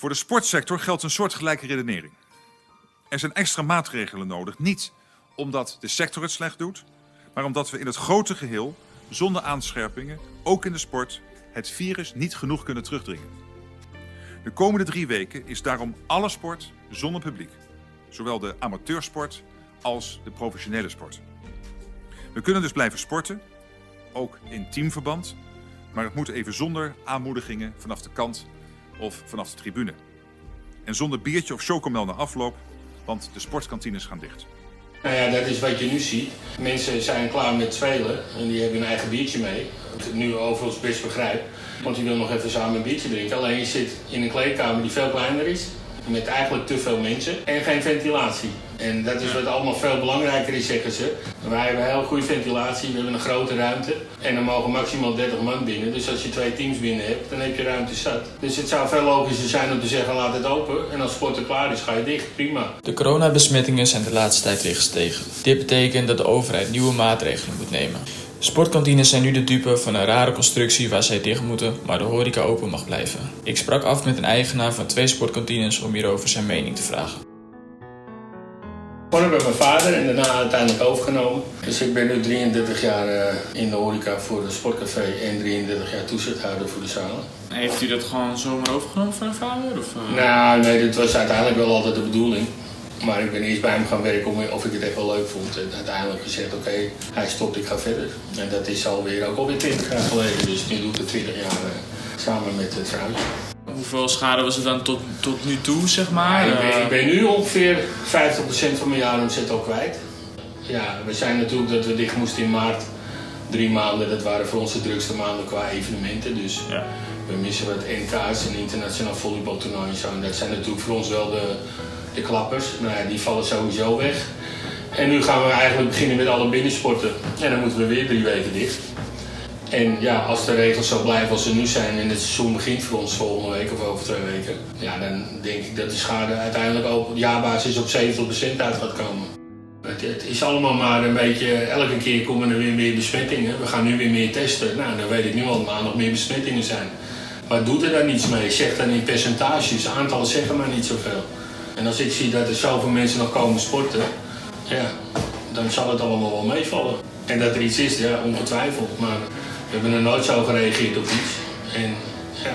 Voor de sportsector geldt een soortgelijke redenering. Er zijn extra maatregelen nodig, niet omdat de sector het slecht doet, maar omdat we in het grote geheel, zonder aanscherpingen, ook in de sport, het virus niet genoeg kunnen terugdringen. De komende drie weken is daarom alle sport zonder publiek, zowel de amateursport als de professionele sport. We kunnen dus blijven sporten, ook in teamverband, maar het moet even zonder aanmoedigingen vanaf de kant of vanaf de tribune. En zonder biertje of chocomel na afloop, want de sportkantines gaan dicht. Nou ja, dat is wat je nu ziet. Mensen zijn klaar met spelen en die hebben hun eigen biertje mee. Wat ik nu overigens best begrijp, want die wil nog even samen een biertje drinken. Alleen je zit in een kleedkamer die veel kleiner is, met eigenlijk te veel mensen en geen ventilatie. En dat is wat allemaal veel belangrijker is, zeggen ze. Wij hebben heel goede ventilatie, we hebben een grote ruimte en er mogen maximaal 30 man binnen. Dus als je twee teams binnen hebt, dan heb je ruimte zat. Dus het zou veel logischer zijn om te zeggen laat het open en als sport er klaar is ga je dicht, prima. De coronabesmettingen zijn de laatste tijd weer gestegen. Dit betekent dat de overheid nieuwe maatregelen moet nemen. Sportkantines zijn nu de dupe van een rare constructie waar zij dicht moeten, maar de horeca open mag blijven. Ik sprak af met een eigenaar van twee sportkantines om hierover zijn mening te vragen. Begonnen bij mijn vader en daarna uiteindelijk overgenomen. Dus ik ben nu 33 jaar eh, in de horeca voor de sportcafé en 33 jaar toezichthouder voor de zalen. Heeft u dat gewoon zomaar overgenomen van uw vader? Of, uh... Nou, nee, dit was uiteindelijk wel altijd de bedoeling. Maar ik ben eerst bij hem gaan werken om, of ik het echt wel leuk vond. En uiteindelijk gezegd, oké, hij stopt, ik ga verder. En dat is alweer ook alweer 20 jaar geleden. Dus nu doe ik het 20 jaar uh, samen met het vrouwtje. Hoeveel schade was het dan tot, tot nu toe, zeg maar? Ja, ik, ben, ik, ben, nu ongeveer 50% van mijn jaaromzet al kwijt. Ja, we zijn natuurlijk dat we dicht moesten in maart. Drie maanden, dat waren voor ons de drukste maanden qua evenementen. Dus ja. we missen wat NK's en internationaal volleybaltoernooi en zo. En dat zijn natuurlijk voor ons wel de, de klappers. Nou ja, die vallen sowieso weg. En nu gaan we eigenlijk beginnen met alle binnensporten. En dan moeten we weer drie weken dicht. En ja, als de regels zo blijven als ze nu zijn en het seizoen begint voor ons volgende week of over twee weken, ja, dan denk ik dat de schade uiteindelijk op jaarbasis op 70% uit gaat komen. Het, is allemaal maar een beetje, elke keer komen er weer meer besmettingen. We gaan nu weer meer testen. Nou, dan weet ik nu al maand nog meer besmettingen zijn. Maar doet er daar niets mee? Zeg dan in percentages. Aantallen zeggen maar niet zoveel. En als ik zie dat er zoveel mensen nog komen sporten, ja, dan zal het allemaal wel meevallen. En dat er iets is, ja, ongetwijfeld. Maar we hebben er nooit zo gereageerd op iets. En ja,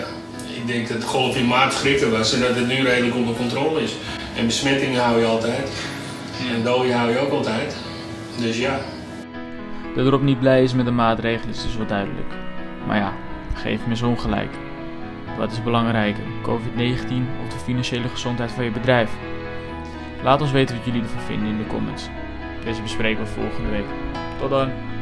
ik denk dat de golf in maart schrikken was en dat het nu redelijk onder controle is. En besmettingen hou je altijd. En doden hou je ook altijd. Dus ja. Dat Rob niet blij is met de maatregelen is dus wel duidelijk. Maar ja, geef me zo'n gelijk. Wat is belangrijker, COVID-19 of de financiële gezondheid van je bedrijf? Laat ons weten wat jullie ervan vinden in de comments. Deze bespreken we volgende week. Tot dan!